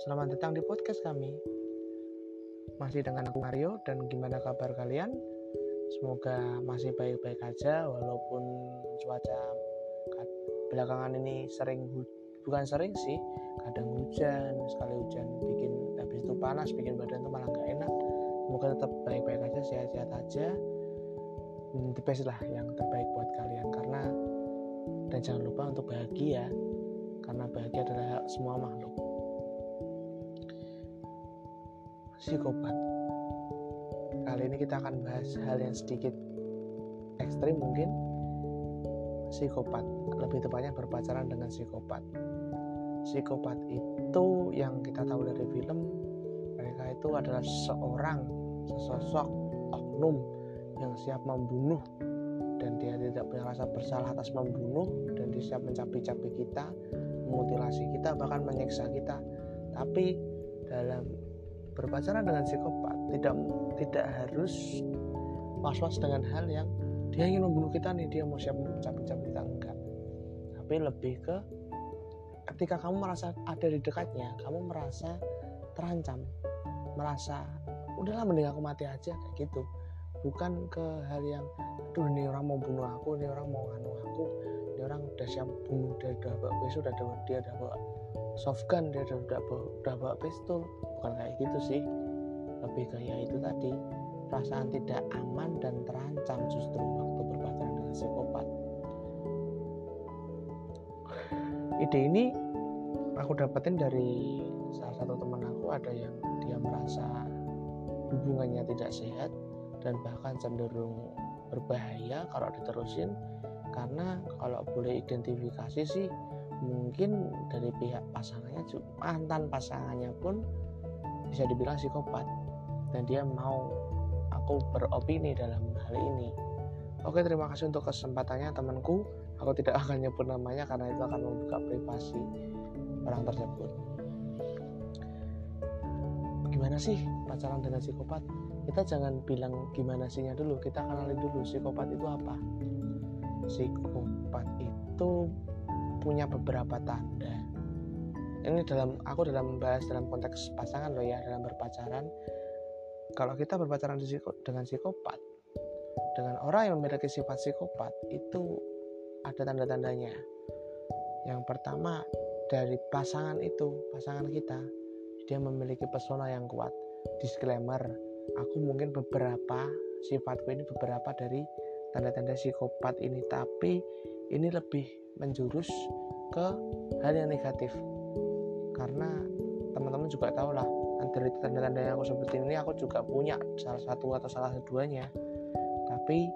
Selamat datang di podcast kami. Masih dengan aku Mario dan gimana kabar kalian? Semoga masih baik-baik aja walaupun cuaca belakangan ini sering bukan sering sih, kadang hujan, sekali hujan bikin habis itu panas, bikin badan tuh malah nggak enak. Semoga tetap baik-baik aja, sehat-sehat aja. Hmm, the best lah yang terbaik buat kalian karena dan jangan lupa untuk bahagia karena bahagia adalah semua makhluk psikopat. Kali ini kita akan bahas hal yang sedikit ekstrim mungkin. Psikopat. Lebih tepatnya berpacaran dengan psikopat. Psikopat itu yang kita tahu dari film mereka itu adalah seorang sesosok oknum yang siap membunuh dan dia tidak punya rasa bersalah atas membunuh dan dia siap mencapai-capai kita memutilasi kita bahkan menyiksa kita. Tapi dalam berpacaran dengan psikopat tidak tidak harus was-was dengan hal yang dia ingin membunuh kita nih dia mau siap mencabik-cabik kita enggak. Tapi lebih ke ketika kamu merasa ada di dekatnya kamu merasa terancam merasa udahlah mending aku mati aja kayak gitu. Bukan ke hal yang aduh ini orang mau bunuh aku ini orang mau nganu aku ini orang udah siap bunuh dia udah bawa pistol udah dia udah bawa soft gun dia udah, udah, udah bawa pistol. Bukan kayak gitu sih. Lebih kayak itu tadi. Perasaan tidak aman dan terancam justru waktu berpacaran dengan psikopat. Ide ini aku dapetin dari salah satu teman aku. Ada yang dia merasa hubungannya tidak sehat dan bahkan cenderung berbahaya kalau diterusin. Karena kalau boleh identifikasi sih mungkin dari pihak pasangannya mantan pasangannya pun bisa dibilang psikopat. Dan dia mau aku beropini dalam hal ini. Oke terima kasih untuk kesempatannya temanku. Aku tidak akan nyebut namanya karena itu akan membuka privasi orang tersebut. Gimana sih pacaran dengan psikopat? Kita jangan bilang gimana sihnya dulu. Kita kenali dulu psikopat itu apa. Psikopat itu punya beberapa tanda. Ini dalam aku dalam membahas dalam konteks pasangan loh ya dalam berpacaran. Kalau kita berpacaran dengan psikopat dengan orang yang memiliki sifat psikopat itu ada tanda-tandanya. Yang pertama dari pasangan itu pasangan kita dia memiliki pesona yang kuat. Disclaimer aku mungkin beberapa sifatku ini beberapa dari tanda-tanda psikopat ini tapi ini lebih menjurus ke hal yang negatif. Karena teman-teman juga tahu lah dari tanda-tanda yang aku sebutin ini aku juga punya salah satu atau salah keduanya tapi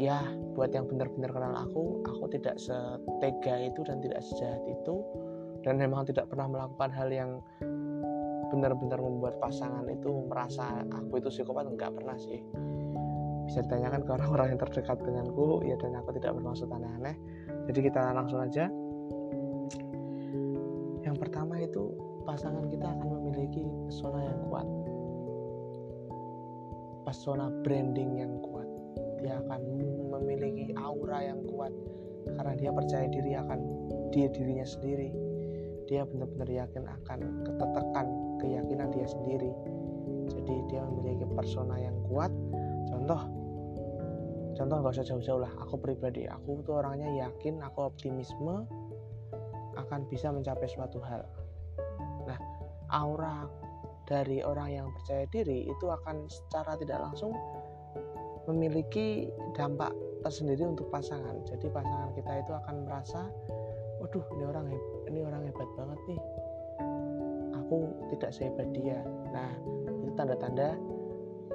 ya buat yang benar-benar kenal aku aku tidak setega itu dan tidak sejahat itu. Dan memang tidak pernah melakukan hal yang benar-benar membuat pasangan itu merasa aku itu psikopat enggak pernah sih bisa ditanyakan ke orang-orang yang terdekat denganku. Ya dan aku tidak bermaksud aneh-aneh. Jadi kita langsung aja. Yang pertama itu pasangan kita akan memiliki pesona yang kuat. Pesona branding yang kuat. Dia akan memiliki aura yang kuat. Karena dia percaya diri akan dia dirinya sendiri. Dia benar-benar yakin akan ketetekan keyakinan dia sendiri. Jadi dia memiliki persona yang kuat. Contoh contoh nggak usah jauh-jauh lah. Aku pribadi aku tuh orangnya yakin aku optimisme akan bisa mencapai suatu hal. Nah aura dari orang yang percaya diri itu akan secara tidak langsung memiliki dampak tersendiri untuk pasangan. Jadi pasangan kita itu akan merasa waduh ini orang ini orang hebat banget nih. Aku tidak sehebat dia. Nah itu tanda-tanda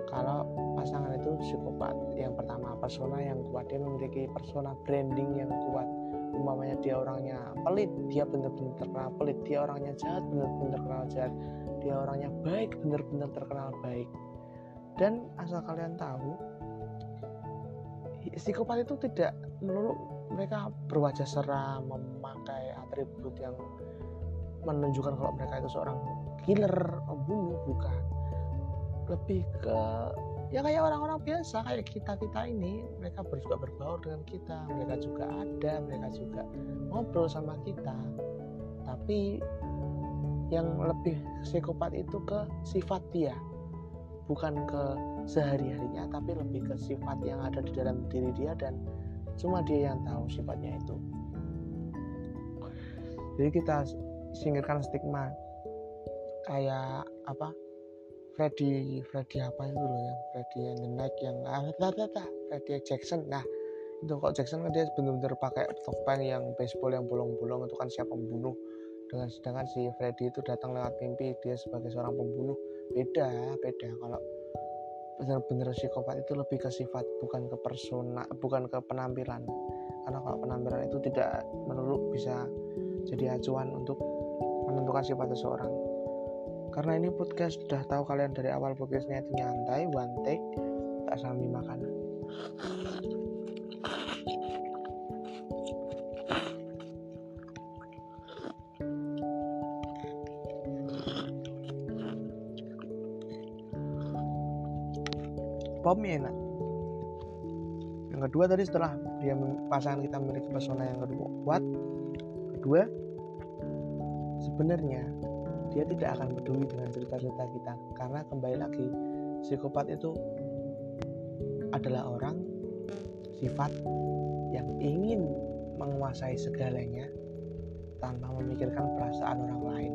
kalau pasangan itu psikopat. Yang pertama persona yang kuat. Dia memiliki persona branding yang kuat. Umpamanya dia orangnya pelit dia benar-benar terkenal pelit. Dia orangnya jahat benar-benar terkenal jahat. Dia orangnya baik benar-benar terkenal baik. Dan asal kalian tahu psikopat itu tidak melulu mereka berwajah seram memakai atribut yang menunjukkan kalau mereka itu seorang killer pembunuh bukan lebih ke ya kayak orang-orang biasa kayak kita kita ini mereka juga berbaur dengan kita mereka juga ada mereka juga ngobrol sama kita. Tapi yang lebih psikopat itu ke sifat dia bukan ke sehari-harinya tapi lebih ke sifat yang ada di dalam diri dia dan cuma dia yang tahu sifatnya itu. Jadi kita singkirkan stigma kayak apa Freddy Freddy apa itu loh yang Freddy and the Night yang ah Freddy Jackson. Nah itu kok Jackson kan dia benar-benar pakai topeng yang baseball yang bolong-bolong itu kan siapa pembunuh. Dengan sedangkan si Freddy itu datang lewat mimpi dia sebagai seorang pembunuh. Beda beda. Kalau benar-benar psikopat itu lebih ke sifat bukan ke persona bukan ke penampilan. Karena kalau penampilan itu tidak menurut bisa jadi acuan untuk menentukan sifat seseorang karena ini podcast sudah tahu kalian dari awal podcastnya itu nyantai one take tak sambil makan. Pomnya enak yang kedua tadi setelah dia pasangan kita memiliki pesona yang kedua. Kuat kedua? Sebenarnya dia tidak akan peduli dengan cerita-cerita kita. Karena kembali lagi psikopat itu adalah orang sifat yang ingin menguasai segalanya tanpa memikirkan perasaan orang lain.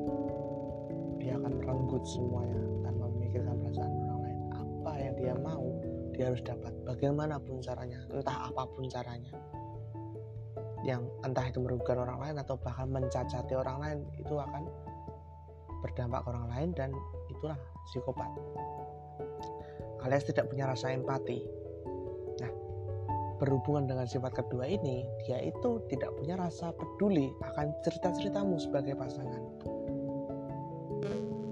Dia akan merenggut semuanya tanpa memikirkan perasaan orang lain. Apa yang dia mau dia harus dapat. Bagaimanapun caranya entah apa pun caranya. Yang entah itu merugikan orang lain atau bahkan mencacati orang lain itu akan berdampak ke orang lain dan itulah psikopat. Kalian tidak punya rasa empati. Nah berhubungan dengan sifat kedua ini dia itu tidak punya rasa peduli akan cerita-ceritamu sebagai pasangan.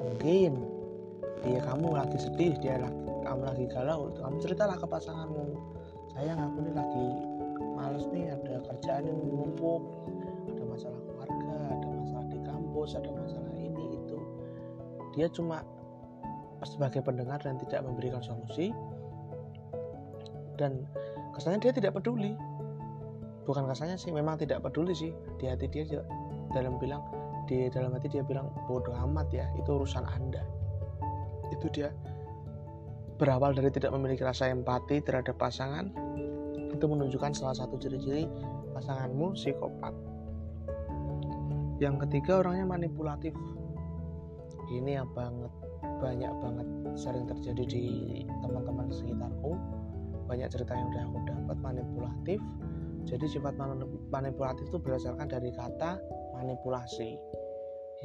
Mungkin dia kamu lagi sedih dia lagi kamu lagi galau kamu ceritalah ke pasanganmu. Sayang aku ini lagi males nih ada kerjaan yang menumpuk ada masalah keluarga ada masalah di kampus ada masalah dia cuma sebagai pendengar dan tidak memberikan solusi. Dan kesannya dia tidak peduli. Bukan kesannya sih memang tidak peduli sih. Di hati dia dalam bilang di dalam hati dia bilang bodoh amat ya itu urusan anda. Itu dia berawal dari tidak memiliki rasa empati terhadap pasangan. Itu menunjukkan salah satu ciri-ciri pasanganmu psikopat. Yang ketiga orangnya manipulatif ini yang banget banyak banget sering terjadi di teman-teman sekitarku. Banyak cerita yang udah aku dapat manipulatif. Jadi sifat manipulatif itu berdasarkan dari kata manipulasi.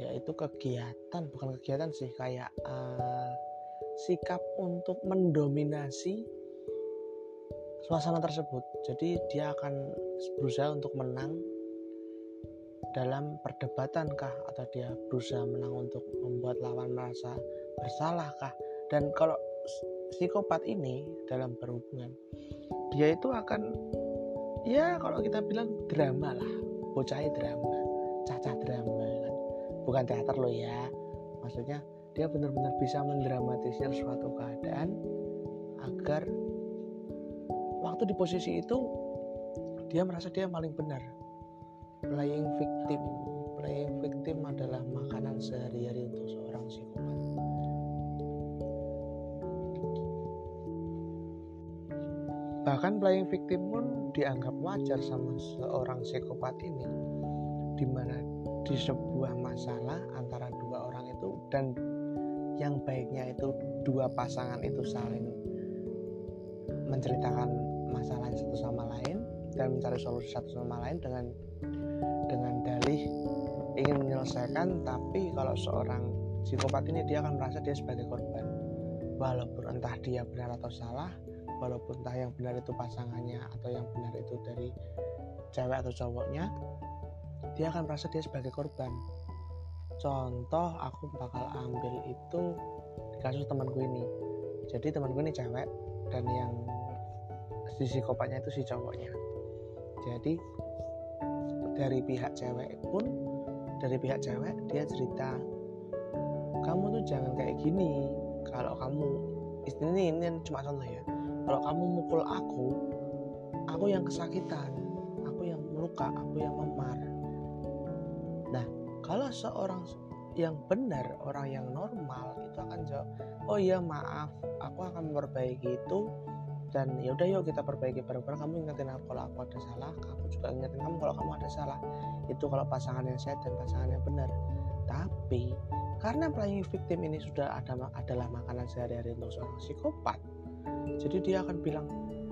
Yaitu kegiatan bukan kegiatan sih kayak uh, sikap untuk mendominasi suasana tersebut. Jadi dia akan berusaha untuk menang dalam perdebatan kah atau dia berusaha menang untuk membuat lawan merasa bersalah kah? Dan kalau psikopat ini dalam berhubungan dia itu akan ya kalau kita bilang drama lah bocah drama caca drama kan bukan teater loh ya maksudnya dia benar-benar bisa mendramatisir suatu keadaan agar waktu di posisi itu dia merasa dia paling benar playing victim. Playing victim adalah makanan sehari-hari untuk seorang psikopat. Bahkan playing victim pun dianggap wajar sama seorang psikopat ini di mana di sebuah masalah antara dua orang itu dan yang baiknya itu dua pasangan itu saling menceritakan masalah satu sama lain dan mencari solusi satu sama lain dengan dalih ingin menyelesaikan tapi kalau seorang psikopat ini dia akan merasa dia sebagai korban. Walaupun entah dia benar atau salah walaupun entah yang benar itu pasangannya atau yang benar itu dari cewek atau cowoknya dia akan merasa dia sebagai korban. Contoh aku bakal ambil itu di kasus temanku ini. Jadi temanku ini cewek dan yang si psikopatnya itu si cowoknya. Jadi dari pihak cewek pun dari pihak cewek dia cerita kamu tuh jangan kayak gini. Kalau kamu ini ini cuma contoh ya. Kalau kamu mukul aku aku yang kesakitan aku yang meluka aku yang memar. Nah kalau seorang yang benar orang yang normal itu akan jawab oh iya maaf aku akan memperbaiki itu dan ya udah yuk kita perbaiki bareng-bareng. Kamu ingetin aku kalau aku ada salah kamu juga ingetin kamu kalau kamu ada salah. Itu kalau pasangan yang sehat dan pasangan yang benar. Tapi karena playing victim ini sudah ada adalah makanan sehari-hari untuk seorang psikopat jadi dia akan bilang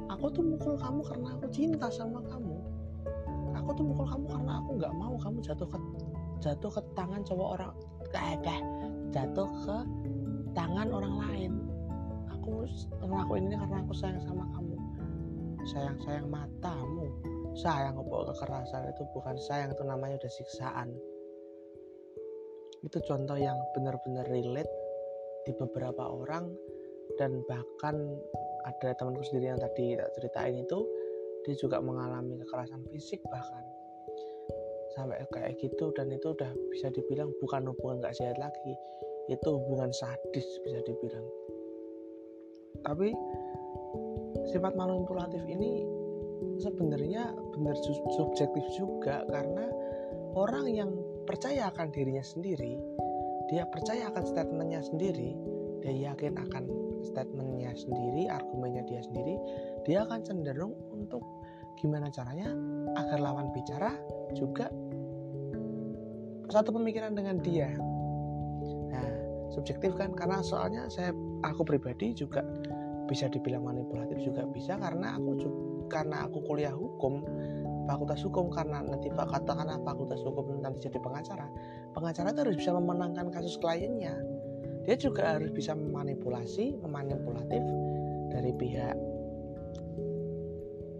aku tuh mukul kamu karena aku cinta sama kamu. Aku tuh mukul kamu karena aku nggak mau kamu jatuh ke jatuh ke tangan cowok orang eh jatuh ke tangan orang lain aku ngelakuin ini karena aku sayang sama kamu. Sayang sayang matamu. Sayang kok kekerasan itu bukan sayang itu namanya udah siksaan. Itu contoh yang benar-benar relate di beberapa orang dan bahkan ada temanku sendiri yang tadi ceritain itu dia juga mengalami kekerasan fisik bahkan. Sampai kayak gitu dan itu udah bisa dibilang bukan hubungan gak sehat lagi. Itu hubungan sadis bisa dibilang tapi sifat manipulatif ini sebenarnya benar subjektif juga karena orang yang percaya akan dirinya sendiri dia percaya akan statementnya sendiri dia yakin akan statementnya sendiri argumennya dia sendiri dia akan cenderung untuk gimana caranya agar lawan bicara juga satu pemikiran dengan dia. Nah subjektif kan? Karena soalnya saya aku pribadi juga bisa dibilang manipulatif juga bisa karena aku karena aku kuliah hukum fakultas hukum karena nanti katakanlah fakultas hukum nanti jadi pengacara. Pengacara itu harus bisa memenangkan kasus kliennya. Dia juga harus bisa memanipulasi memanipulatif dari pihak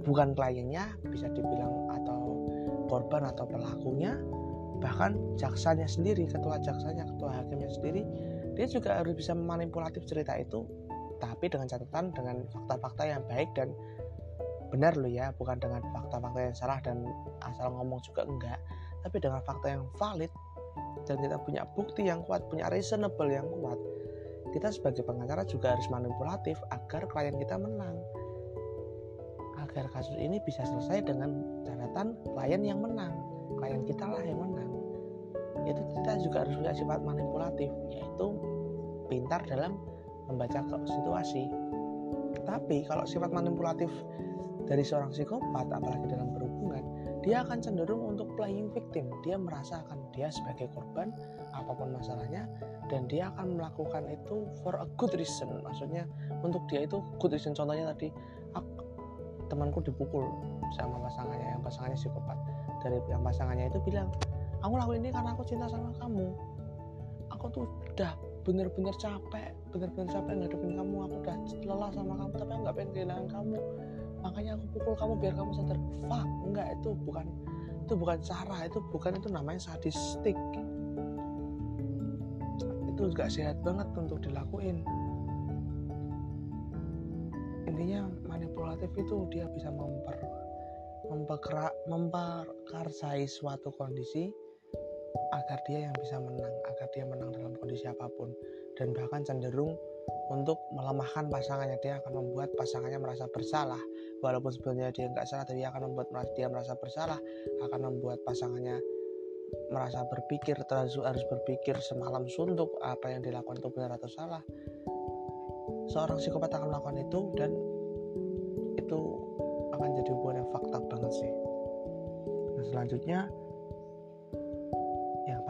bukan kliennya bisa dibilang atau korban atau pelakunya bahkan jaksanya sendiri ketua jaksanya ketua hakimnya sendiri. Dia juga harus bisa memanipulatif cerita itu tapi dengan catatan dengan fakta-fakta yang baik dan benar loh ya bukan dengan fakta-fakta yang salah dan asal ngomong juga enggak tapi dengan fakta yang valid dan kita punya bukti yang kuat punya reasonable yang kuat kita sebagai pengacara juga harus manipulatif agar klien kita menang. Agar kasus ini bisa selesai dengan catatan klien yang menang klien kita lah yang menang. Itu kita juga harus punya sifat manipulatif yaitu pintar dalam membaca situasi. Tapi kalau sifat manipulatif dari seorang psikopat apalagi dalam berhubungan dia akan cenderung untuk playing victim. Dia merasakan dia sebagai korban apa pun masalahnya dan dia akan melakukan itu for a good reason. Maksudnya untuk dia itu good reason. Contohnya tadi temanku dipukul sama pasangannya yang pasangannya psikopat. Dari yang pasangannya itu bilang aku lakuin ini karena aku cinta sama kamu. Aku tuh udah bener-bener capek bener-bener capek ngadepin kamu aku udah lelah sama kamu tapi aku nggak pengen kehilangan kamu. Makanya aku pukul kamu biar kamu sadar fuck enggak itu bukan itu bukan cara itu bukan itu namanya sadistik itu gak sehat banget untuk dilakuin. Intinya manipulatif itu dia bisa memper memperkerak memperkarsai suatu kondisi agar dia yang bisa menang agar dia menang dalam kondisi apa pun. Dan bahkan cenderung untuk melemahkan pasangannya dia akan membuat pasangannya merasa bersalah. Walaupun sebenarnya dia nggak salah tapi akan membuat dia merasa bersalah akan membuat pasangannya merasa berpikir terus harus berpikir semalam suntuk apa yang dilakukan itu benar atau salah. Seorang psikopat akan melakukan itu dan itu akan jadi hubungan yang fakta banget sih. Nah selanjutnya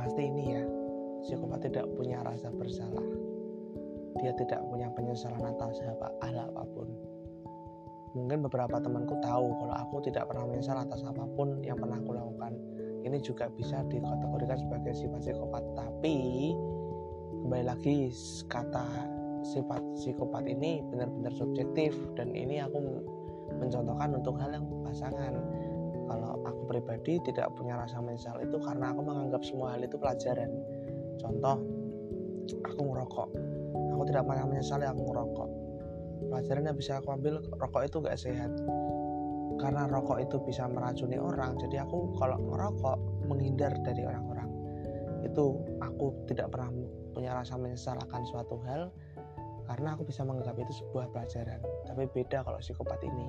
pasti ini ya. Psikopat tidak punya rasa bersalah. Dia tidak punya penyesalan atas hal apa pun. Mungkin beberapa temanku tahu kalau aku tidak pernah menyesal atas apa pun yang pernah aku lakukan. Ini juga bisa dikategorikan sebagai sifat psikopat. Tapi kembali lagi kata sifat psikopat ini benar-benar subjektif. Dan ini aku mencontohkan untuk hal yang pasangan kalau aku pribadi tidak punya rasa menyesal itu karena aku menganggap semua hal itu pelajaran. Contoh aku ngerokok. Aku tidak pernah menyesali aku ngerokok. Pelajaran yang bisa aku ambil rokok itu gak sehat. Karena rokok itu bisa meracuni orang jadi aku kalau merokok menghindar dari orang-orang. Itu aku tidak pernah punya rasa menyesal akan suatu hal karena aku bisa menganggap itu sebuah pelajaran. Tapi beda kalau psikopat ini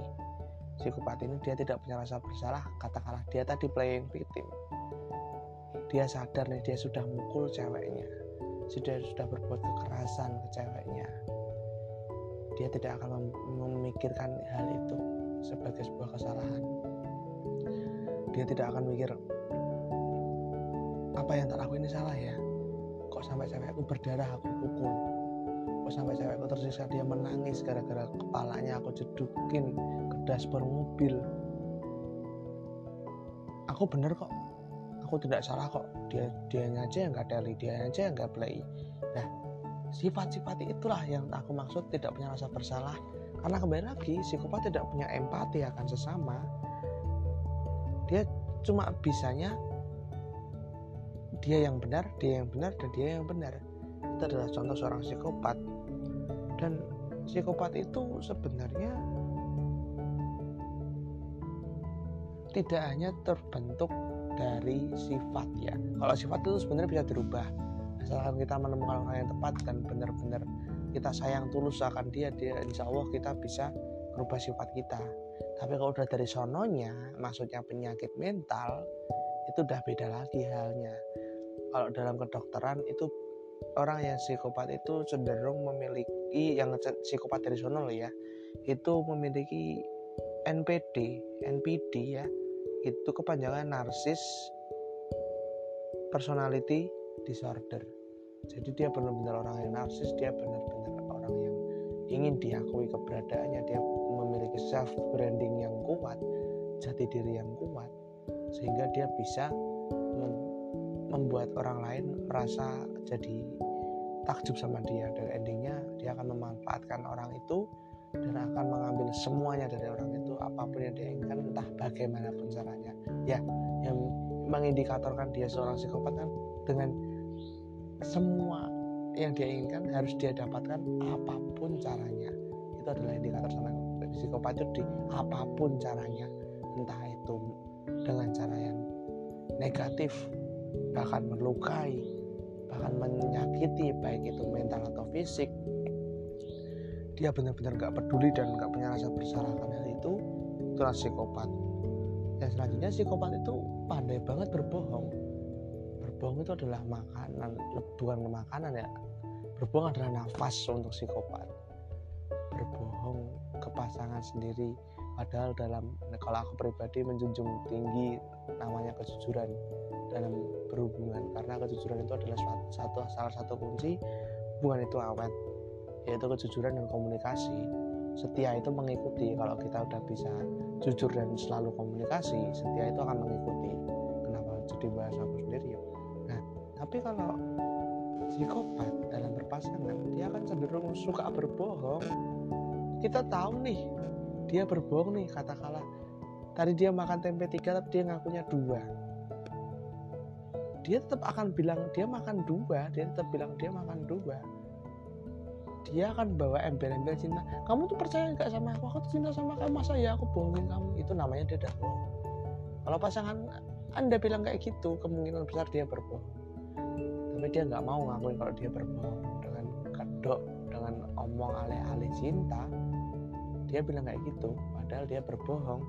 psikopat ini dia tidak punya rasa bersalah katakanlah dia tadi playing victim. Dia sadar nih dia sudah mukul ceweknya. Sudah sudah berbuat kekerasan ke ceweknya. Dia tidak akan memikirkan hal itu sebagai sebuah kesalahan. Dia tidak akan mikir apa yang tak lakuin ini salah ya? Kok sampai cewekku berdarah aku pukul kok sampai cewekku tersiksa dia menangis gara-gara kepalanya aku jedukin ke dashboard mobil. Aku bener kok. Aku tidak salah kok. Dia dia aja yang nggak teli dia aja yang nggak play. Nah sifat-sifat itulah yang aku maksud tidak punya rasa bersalah. Karena kembali lagi psikopat tidak punya empati akan sesama. Dia cuma bisanya dia yang benar dia yang benar dan dia yang benar. Itu adalah contoh seorang psikopat dan psikopat itu sebenarnya tidak hanya terbentuk dari sifat ya. Kalau sifat itu sebenarnya bisa dirubah. Asalkan kita menemukan orang yang tepat dan benar-benar kita sayang tulus akan dia dia insya Allah kita bisa merubah sifat kita. Tapi kalau udah dari sononya maksudnya penyakit mental itu udah beda lagi halnya. Kalau dalam kedokteran itu orang yang psikopat itu cenderung memiliki yang psikopat sono ya itu memiliki NPD NPD ya itu kepanjangan narsis personality disorder. Jadi dia benar-benar orang yang narsis dia benar-benar orang yang ingin diakui keberadaannya dia memiliki self branding yang kuat jati diri yang kuat sehingga dia bisa membuat orang lain merasa jadi takjub sama dia. Dan endingnya dia akan memanfaatkan orang itu dan akan mengambil semuanya dari orang itu apa pun yang dia inginkan entah bagaimanapun caranya. Ya yang mengindikatorkan dia seorang psikopat kan dengan semua yang dia inginkan harus dia dapatkan apa pun caranya. Itu adalah indikator seorang psikopat itu di apa pun caranya entah itu dengan cara yang negatif bahkan melukai bahkan menyakiti baik itu mental atau fisik. Dia benar-benar gak peduli dan gak punya rasa bersalah karena itu itulah psikopat. Dan selanjutnya psikopat itu pandai banget berbohong. Berbohong itu adalah makanan bukan makanan ya. Berbohong adalah nafas untuk psikopat. Berbohong ke pasangan sendiri padahal dalam kalau aku pribadi menjunjung tinggi namanya kejujuran dalam berhubungan karena kejujuran itu adalah suatu, satu salah satu kunci hubungan itu awet yaitu kejujuran dan komunikasi. Setia itu mengikuti kalau kita udah bisa jujur dan selalu komunikasi setia itu akan mengikuti. Kenapa jadi bahasa aku sendiri? Ya tapi kalau psikopat dalam berpasangan dia akan cenderung suka berbohong. Kita tahu nih dia berbohong nih katakanlah. Tadi dia makan tempe tiga tapi dia ngakunya dua dia tetap akan bilang dia makan dua dia tetap bilang dia makan dua. Dia akan bawa embel-embel cinta. Kamu tuh percaya nggak sama aku? Aku tuh cinta sama kamu. Masa ya aku bohongin kamu? Itu namanya dia udah bohong. Kalau pasangan anda bilang kayak gitu kemungkinan besar dia berbohong. Tapi dia nggak mau ngakuin kalau dia berbohong. Dengan kedok dengan omong alih-alih cinta dia bilang kayak gitu. Padahal dia berbohong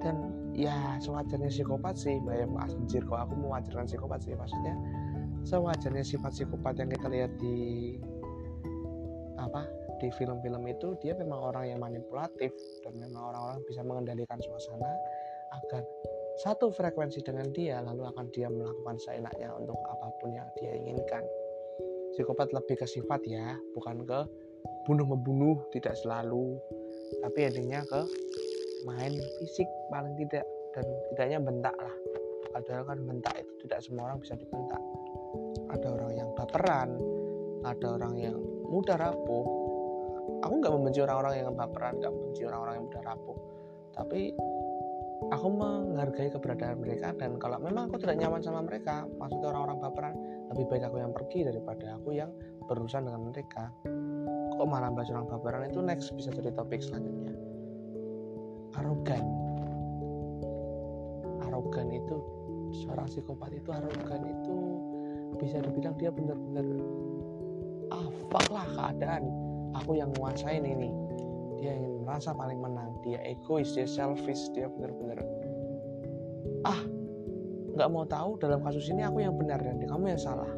dan ya sewajarnya psikopat sih bayang anjir kok aku mau wajarkan psikopat sih. Maksudnya sewajarnya sifat psikopat yang kita lihat di apa di film-film itu dia memang orang yang manipulatif dan memang orang-orang bisa mengendalikan suasana agar satu frekuensi dengan dia lalu akan dia melakukan seenaknya untuk apa pun yang dia inginkan. Psikopat lebih ke sifat ya bukan ke bunuh membunuh tidak selalu tapi endingnya ke main fisik paling tidak dan tidaknya bentak lah. Padahal kan bentak itu tidak semua orang bisa dibentak. Ada orang yang baperan ada orang yang mudah rapuh. Aku nggak membenci orang-orang yang baperan nggak membenci orang-orang yang mudah rapuh. Tapi aku menghargai keberadaan mereka dan kalau memang aku tidak nyaman sama mereka maksudnya orang-orang baperan lebih baik aku yang pergi daripada aku yang berurusan dengan mereka. Kok malah bahas orang baperan? Itu next bisa jadi topik selanjutnya arogan. Arogan itu seorang psikopat itu arogan itu bisa dibilang dia benar-benar fuck lah keadaan. Aku yang menguasain ini. Dia ingin merasa paling menang. Dia egois dia selfish dia benar-benar ah nggak mau tahu dalam kasus ini aku yang benar dan kamu yang salah.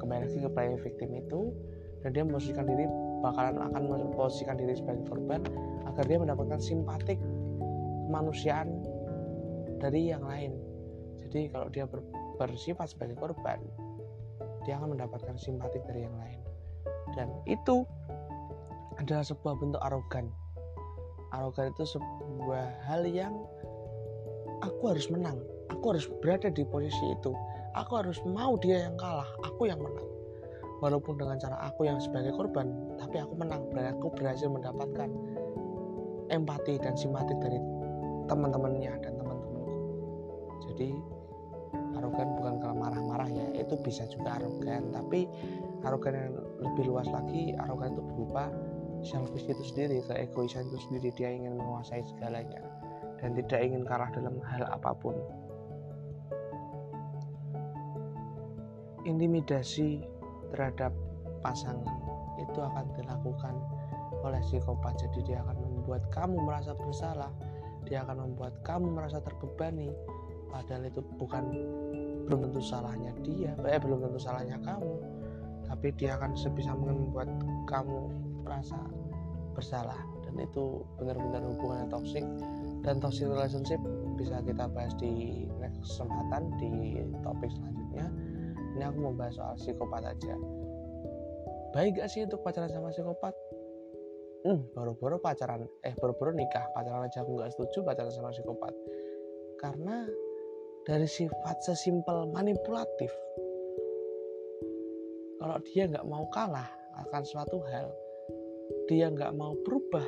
Kembali lagi ke playing victim itu dan dia memposisikan diri bakalan akan memposisikan diri sebagai korban agar dia mendapatkan simpatik kemanusiaan dari yang lain. Jadi kalau dia ber, bersifat sebagai korban dia akan mendapatkan simpatik dari yang lain. Dan itu adalah sebuah bentuk arogan. Arogan itu sebuah hal yang aku harus menang. Aku harus berada di posisi itu. Aku harus mau dia yang kalah aku yang menang. Walaupun dengan cara aku yang sebagai korban tapi aku menang. Dan aku berhasil mendapatkan empati dan simpatik dari teman-temannya dan teman-temanku. Jadi arogan bukan kalau marah-marah ya itu bisa juga arogan. Tapi arogan yang lebih luas lagi arogan itu berupa selfish itu sendiri keegoisan itu sendiri. Dia ingin menguasai segalanya dan tidak ingin kalah dalam hal apa pun. Intimidasi terhadap pasangan itu akan dilakukan oleh psikopat. Jadi dia akan membuat kamu merasa bersalah dia akan membuat kamu merasa terbebani. Padahal itu bukan belum tentu salahnya dia eh belum tentu salahnya kamu. Tapi dia akan sebisa mungkin membuat kamu merasa bersalah. Dan itu benar-benar hubungan yang toxic. Dan toxic relationship bisa kita bahas di next kesempatan di topik selanjutnya. Ini aku mau bahas soal psikopat aja. Baik gak sih untuk pacaran sama psikopat hmm, baru-baru pacaran eh baru-baru nikah pacaran aja aku nggak setuju pacaran sama psikopat. Karena dari sifat sesimpel manipulatif kalau dia nggak mau kalah akan suatu hal dia nggak mau berubah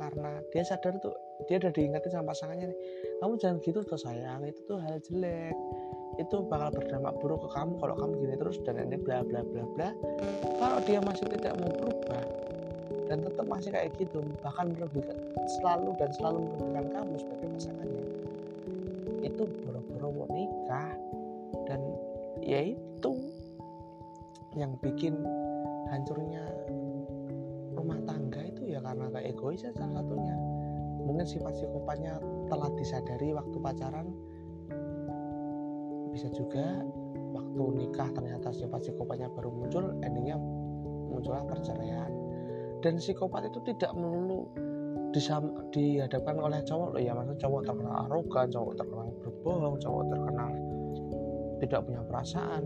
karena dia sadar tuh dia udah diingetin sama pasangannya nih kamu jangan gitu tuh sayang itu tuh hal jelek itu bakal berdampak buruk ke kamu kalau kamu gini terus dan ini bla bla bla bla. Kalau dia masih tidak mau berubah dan tetap masih kayak gitu bahkan merugikan selalu dan selalu merugikan kamu sebagai pasangannya. Itu boro-boro mau nikah dan ya itu yang bikin hancurnya rumah tangga itu ya karena kayak egois ya salah satunya. Mungkin sifat psikopatnya telah disadari waktu pacaran. Bisa juga waktu nikah ternyata sifat psikopatnya baru muncul endingnya muncullah perceraian dan psikopat itu tidak melulu disam, dihadapkan oleh cowok. Loh ya maksud cowok terkenal arogan cowok terkenal berbohong cowok terkenal tidak punya perasaan.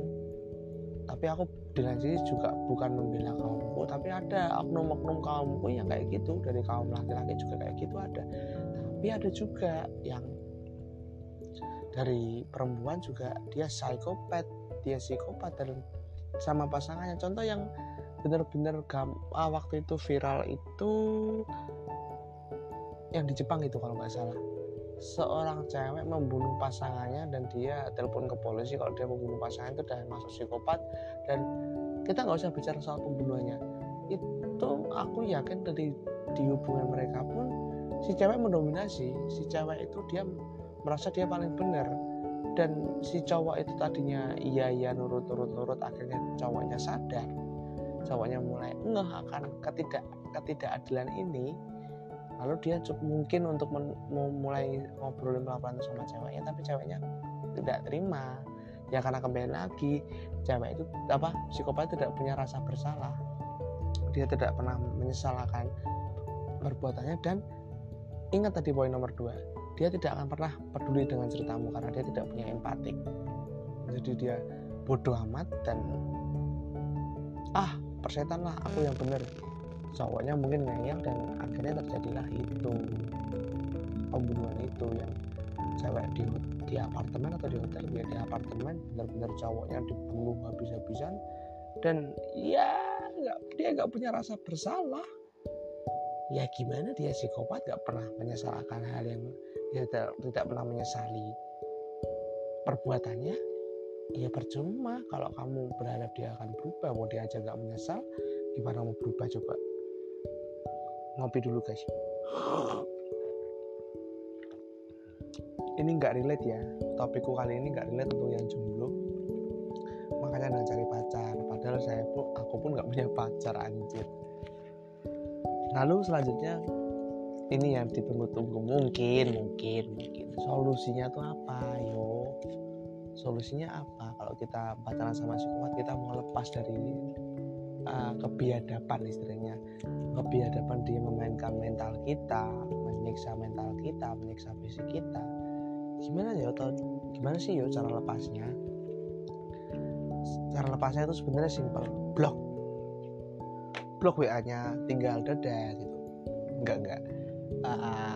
Tapi aku dengan sini juga bukan membela kaumku tapi ada oknum-oknum kaumku yang kayak gitu dari kaum laki-laki juga kayak gitu ada. Tapi ada juga yang dari perempuan juga dia psikopat dia psikopat dan sama pasangannya. Contoh yang benar-benar ah, waktu itu viral itu yang di Jepang itu kalau nggak salah. Seorang cewek membunuh pasangannya dan dia telepon ke polisi kalau dia membunuh pasangan itu dan masuk psikopat dan kita nggak usah bicara soal pembunuhannya. Itu aku yakin dari di hubungan mereka pun si cewek mendominasi si cewek itu dia merasa dia paling benar dan si cowok itu tadinya iya iya nurut nurut nurut akhirnya cowoknya sadar cowoknya mulai ngeh akan ketidak ketidakadilan ini lalu dia cukup mungkin untuk mau mulai ngobrolin pelan sama ceweknya tapi ceweknya tidak terima. Ya karena kembali lagi cewek itu apa psikopat tidak punya rasa bersalah. Dia tidak pernah menyesalkan perbuatannya dan ingat tadi poin nomor dua dia tidak akan pernah peduli dengan ceritamu karena dia tidak punya empatik jadi dia bodoh amat dan ah persetan lah aku yang benar cowoknya mungkin ngeyel dan akhirnya terjadilah itu pembunuhan itu yang cewek di di apartemen atau di hotel ya di apartemen benar-benar cowoknya dibunuh habis-habisan dan ya nggak dia nggak punya rasa bersalah. Ya gimana dia psikopat nggak pernah menyesalkan hal yang dia tidak, tidak pernah menyesali perbuatannya ya percuma kalau kamu berharap dia akan berubah mau dia aja nggak menyesal gimana mau berubah coba? Ngopi dulu guys. Ini nggak relate ya. Topikku kali ini nggak relate untuk yang jomblo. Makanya dengan cari pacar. Padahal saya pun aku pun nggak punya pacar anjir. Lalu selanjutnya ini yang ditunggu-tunggu mungkin mungkin mungkin. Solusinya tuh apa? Yo solusinya apa kalau kita pacaran sama psikopat kita mau lepas dari uh, kebiadaban istilahnya. Kebiadaban dia memainkan mental kita menyiksa mental kita menyiksa fisik kita. Gimana ya atau gimana sih yo cara lepasnya? Cara lepasnya itu sebenarnya simpel blok. Blok WA nya tinggal dada gitu. Enggak enggak. Uh,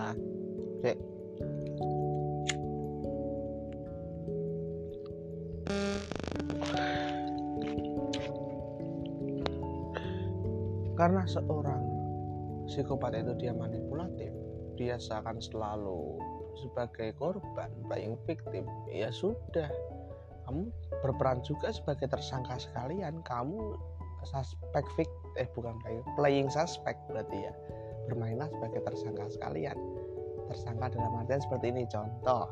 seorang psikopat itu dia manipulatif. Dia seakan selalu sebagai korban playing victim ya sudah. Kamu berperan juga sebagai tersangka sekalian. Kamu suspek victim eh bukan playing, playing suspect berarti ya. Bermainlah sebagai tersangka sekalian. Tersangka dalam artian seperti ini. Contoh.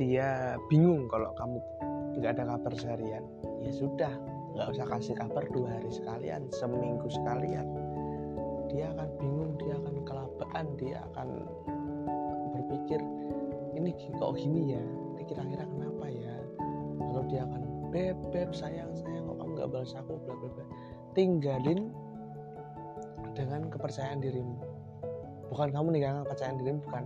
Dia bingung kalau kamu nggak ada kabar seharian. Ya sudah nggak usah kasih kabar dua hari sekalian seminggu sekalian. Dia akan bingung dia akan kelabaan dia akan berpikir ini kok gini ya? Ini kira-kira kenapa ya? Lalu dia akan beb sayang sayang kok kamu nggak balas aku? Bla bla bla. Tinggalin dengan kepercayaan dirimu. Bukan kamu ninggalkan kepercayaan dirimu bukan.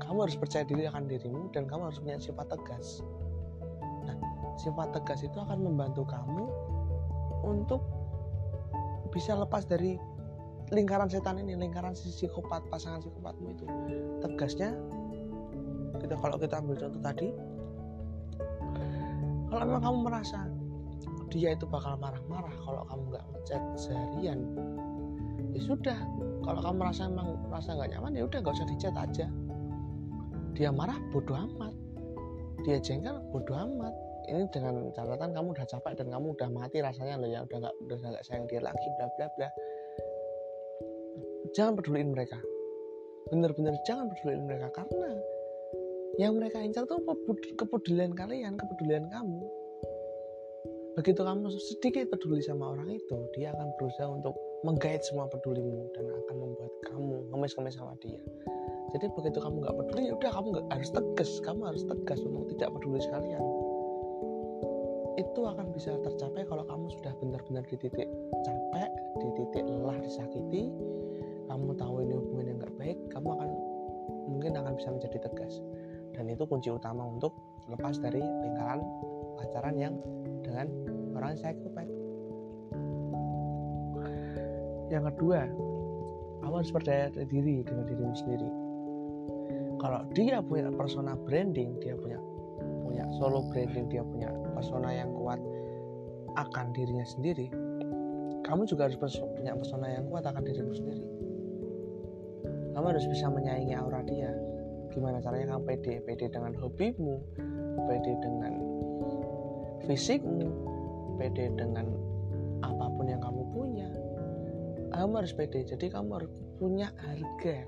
Kamu harus percaya diri akan dirimu dan kamu harus punya sifat tegas. Nah sifat tegas itu akan membantu kamu untuk bisa lepas dari lingkaran setan ini lingkaran si psikopat pasangan psikopatmu itu. Tegasnya kita kalau kita ambil contoh tadi kalau memang kamu merasa dia itu bakal marah-marah kalau kamu nggak ngechat seharian ya sudah. Kalau kamu merasa memang merasa nggak nyaman ya udah nggak usah dicat aja. Dia marah bodoh amat. Dia jengkel bodoh amat ini dengan catatan kamu udah capek dan kamu udah mati rasanya loh ya udah nggak udah nggak sayang dia lagi bla bla bla. Jangan peduliin mereka. Bener-bener jangan peduliin mereka karena yang mereka incar tuh kepedulian kalian kepedulian kamu. Begitu kamu sedikit peduli sama orang itu dia akan berusaha untuk menggait semua pedulimu dan akan membuat kamu ngemis-ngemis sama dia. Jadi begitu kamu nggak peduli ya udah kamu nggak harus tegas kamu harus tegas untuk tidak peduli sekalian itu akan bisa tercapai kalau kamu sudah benar-benar di titik capek di titik lelah disakiti. Kamu tahu ini hubungan yang nggak baik kamu akan mungkin akan bisa menjadi tegas. Dan itu kunci utama untuk lepas dari lingkaran pacaran yang dengan orang psikopat yang kedua kamu harus percaya diri dengan dirimu sendiri. Kalau dia punya persona branding dia punya punya solo branding dia punya persona yang kuat akan dirinya sendiri kamu juga harus punya persona yang kuat akan dirimu sendiri. Kamu harus bisa menyaingi aura dia. Gimana caranya kamu pede pede dengan hobimu pede dengan fisikmu pede dengan apa pun yang kamu punya. Kamu harus pede jadi kamu harus punya harga.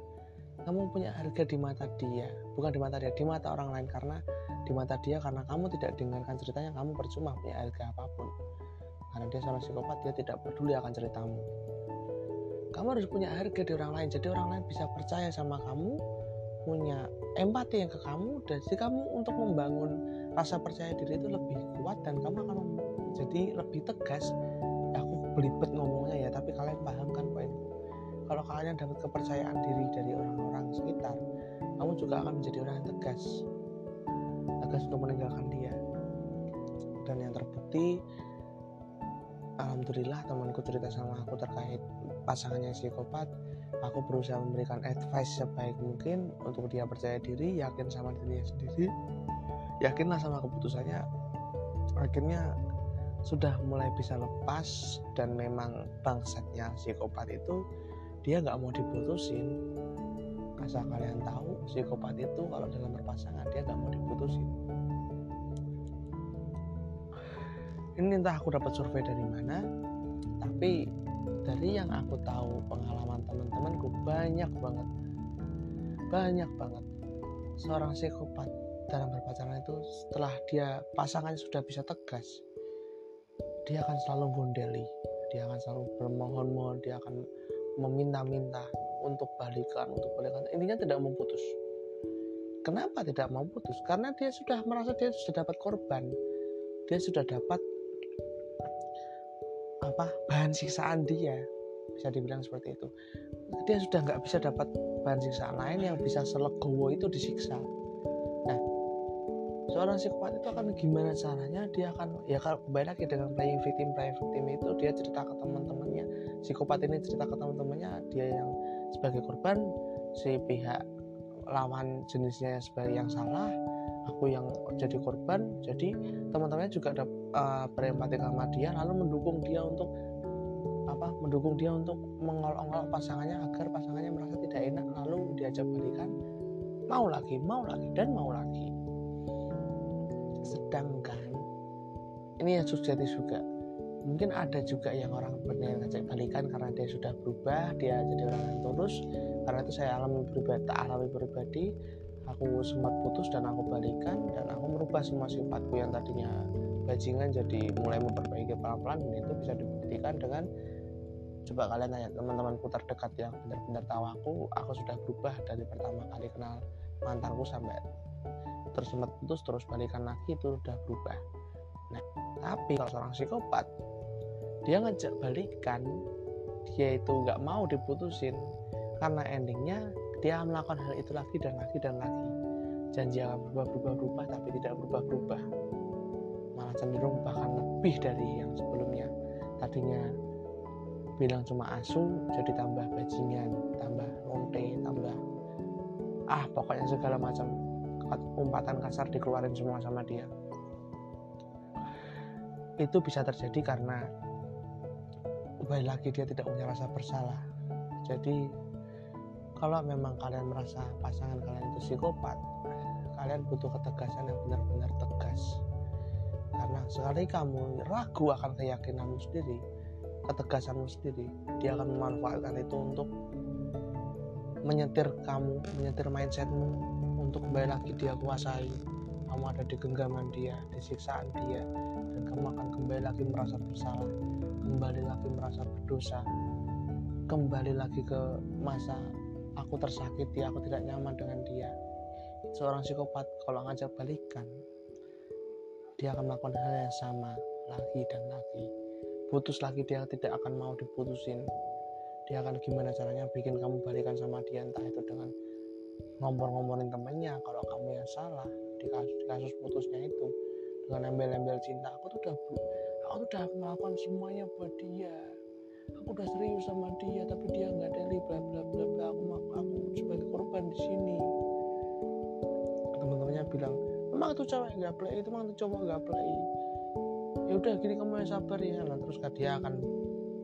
Kamu punya harga di mata dia bukan di mata dia di mata orang lain karena di mata dia karena kamu tidak dengarkan ceritanya kamu percuma punya harga apa pun. Karena dia seorang psikopat dia tidak peduli akan ceritamu. Kamu harus punya harga di orang lain jadi orang lain bisa percaya sama kamu punya empati yang ke kamu dan jadi kamu untuk membangun rasa percaya diri itu lebih kuat dan kamu akan jadi lebih tegas. Ya, aku belibet ngomongnya ya tapi kalian paham kan poinku kalau kalian dapat kepercayaan diri dari orang-orang sekitar kamu juga akan menjadi orang yang tegas tegas untuk meninggalkan dia. Dan yang terbukti Alhamdulillah temanku cerita sama aku terkait pasangannya psikopat. Aku berusaha memberikan advice sebaik mungkin untuk dia percaya diri yakin sama dirinya sendiri. Yakinlah sama keputusannya. Akhirnya sudah mulai bisa lepas dan memang bangsatnya psikopat itu dia nggak mau diputusin asal kalian tahu psikopat itu kalau dalam berpasangan dia nggak mau diputusin. Ini entah aku dapat survei dari mana tapi dari yang aku tahu pengalaman teman-temanku banyak banget. Banyak banget. Seorang psikopat dalam berpacaran itu setelah dia pasangannya sudah bisa tegas dia akan selalu gondeli dia akan selalu bermohon-mohon dia akan meminta-minta untuk balikan untuk balikan. Intinya tidak memutus kenapa tidak mau putus? Karena dia sudah merasa dia sudah dapat korban. Dia sudah dapat apa bahan siksaan dia. Bisa dibilang seperti itu. Dia sudah nggak bisa dapat bahan siksaan lain yang bisa selegowo itu disiksa seorang psikopat itu akan gimana caranya dia akan ya kalau kembali lagi dengan playing victim playing victim itu dia cerita ke teman-temannya. Psikopat ini cerita ke teman-temannya dia yang sebagai korban si pihak lawan jenisnya sebagai yang salah aku yang jadi korban. Jadi teman-temannya juga ada uh, berempati sama dia lalu mendukung dia untuk apa mendukung dia untuk mengolok-olok pasangannya agar pasangannya merasa tidak enak lalu diajak balikan. Mau lagi mau lagi dan mau lagi sedangkan ini yang sujati juga. Mungkin ada juga yang orang benar ngajak balikan karena dia sudah berubah dia jadi orang yang tulus. Karena itu saya alami pribadi alami pribadi. Aku sempat putus dan aku balikan dan aku merubah semua sifatku yang tadinya bajingan jadi mulai memperbaiki pelan-pelan. Dan itu bisa dibuktikan dengan coba kalian tanya teman-temanku terdekat yang benar-benar tahu aku aku sudah berubah dari pertama kali kenal mantanku sampai terus sempat putus terus balikan lagi itu udah berubah. Nah tapi kalau seorang psikopat dia ngejak balikan dia itu nggak mau diputusin karena endingnya dia melakukan hal itu lagi dan lagi dan lagi. Janji akan berubah berubah berubah tapi tidak berubah berubah malah cenderung bahkan lebih dari yang sebelumnya. Tadinya bilang cuma asu jadi tambah bajingan tambah lonte tambah ah pokoknya segala macam umpatan kasar dikeluarin semua sama dia. Itu bisa terjadi karena kembali lagi dia tidak punya rasa bersalah. Jadi kalau memang kalian merasa pasangan kalian itu psikopat kalian butuh ketegasan yang benar-benar tegas. Karena sekali kamu ragu akan keyakinanmu sendiri ketegasanmu sendiri dia akan memanfaatkan itu untuk menyetir kamu menyetir mindsetmu untuk kembali lagi dia kuasai. Kamu ada di genggaman dia di siksaan dia dan kamu akan kembali lagi merasa bersalah. Kembali lagi merasa berdosa. Kembali lagi ke masa aku tersakiti aku tidak nyaman dengan dia. Seorang psikopat kalau ngajak balikan dia akan melakukan hal yang sama lagi dan lagi. Putus lagi dia tidak akan mau diputusin. Dia akan gimana caranya bikin kamu balikan sama dia entah itu dengan ngompor-ngomporin temennya kalau kamu yang salah di kasus, di kasus putusnya itu. Dengan embel-embel cinta aku tuh udah aku tuh udah melakukan semuanya buat dia. Aku udah serius sama dia tapi dia nggak dari bla bla bla bla. Aku aku sebagai korban di sini. Teman-temannya bilang emang itu cewek nggak play itu emang itu cowok nggak play ya udah gini kamu yang sabar ya. Nah, terus dia akan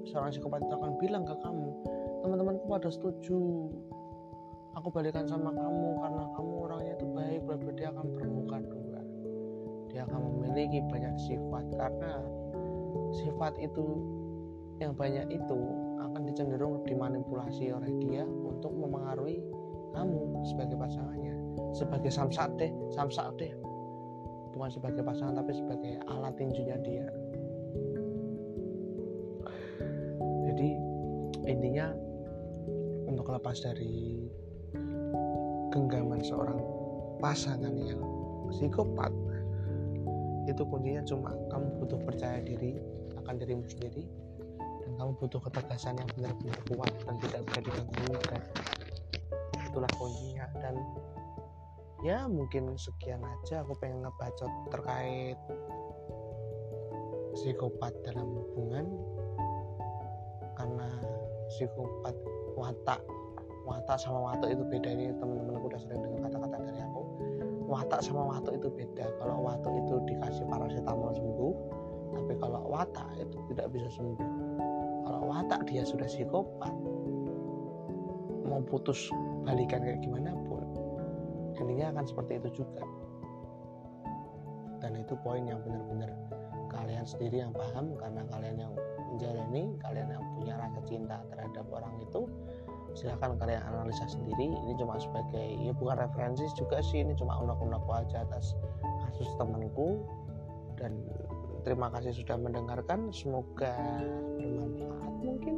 seorang psikopat itu akan bilang ke kamu teman-temanku pada setuju aku balikan sama kamu karena kamu orangnya itu baik berarti dia akan bermuka dua. Dia akan memiliki banyak sifat karena sifat itu yang banyak itu akan dicenderung dimanipulasi oleh dia untuk memengaruhi kamu sebagai pasangannya. Sebagai samsak deh. Bukan sebagai pasangan tapi sebagai alat tinjunya dia. Jadi intinya untuk lepas dari genggaman seorang pasangan yang psikopat itu kuncinya cuma kamu butuh percaya diri akan dirimu sendiri kamu butuh ketegasan yang benar-benar kuat dan tidak bisa diganggu dan itulah kuncinya. Dan ya mungkin sekian aja aku pengen ngebacot terkait psikopat dalam hubungan. Karena psikopat watak watak sama watak itu beda. Ini teman-teman aku udah sering dengar kata-kata dari aku. Watak sama watak itu beda. Kalau watak itu dikasih paracetamol sembuh tapi kalau watak itu tidak bisa sembuh. Kalau watak dia sudah psikopat mau putus balikan kayak gimana pun intinya akan seperti itu juga. Dan itu poin yang benar-benar kalian sendiri yang paham karena kalian yang menjalani kalian yang punya rasa cinta terhadap orang itu silahkan kalian analisa sendiri. Ini cuma sebagai ya bukan referensi juga sih ini cuma unek-unek aja atas kasus temanku. Dan terima kasih sudah mendengarkan. Semoga bermanfaat mungkin.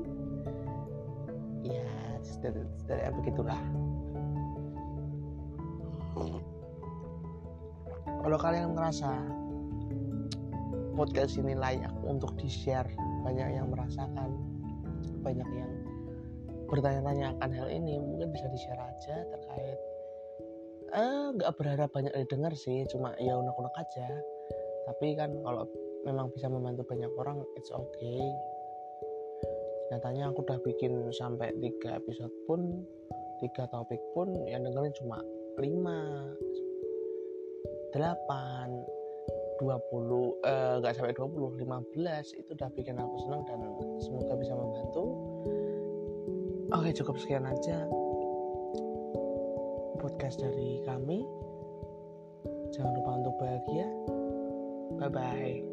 Ya dari, begitulah. Kalau kalian merasa podcast ini layak untuk di share banyak yang merasakan banyak yang bertanya-tanya akan hal ini mungkin bisa di share aja terkait eh nggak berharap banyak didengar sih cuma ya unek-unek aja. Tapi kan kalau memang bisa membantu banyak orang it's okay. Nyatanya aku udah bikin sampai tiga episode pun tiga topik pun yang dengerin cuma 5 8 20 eh, nggak sampai 20 15 itu udah bikin aku senang dan semoga bisa membantu oke cukup sekian aja. Podcast dari kami. Jangan lupa untuk bahagia. Bye bye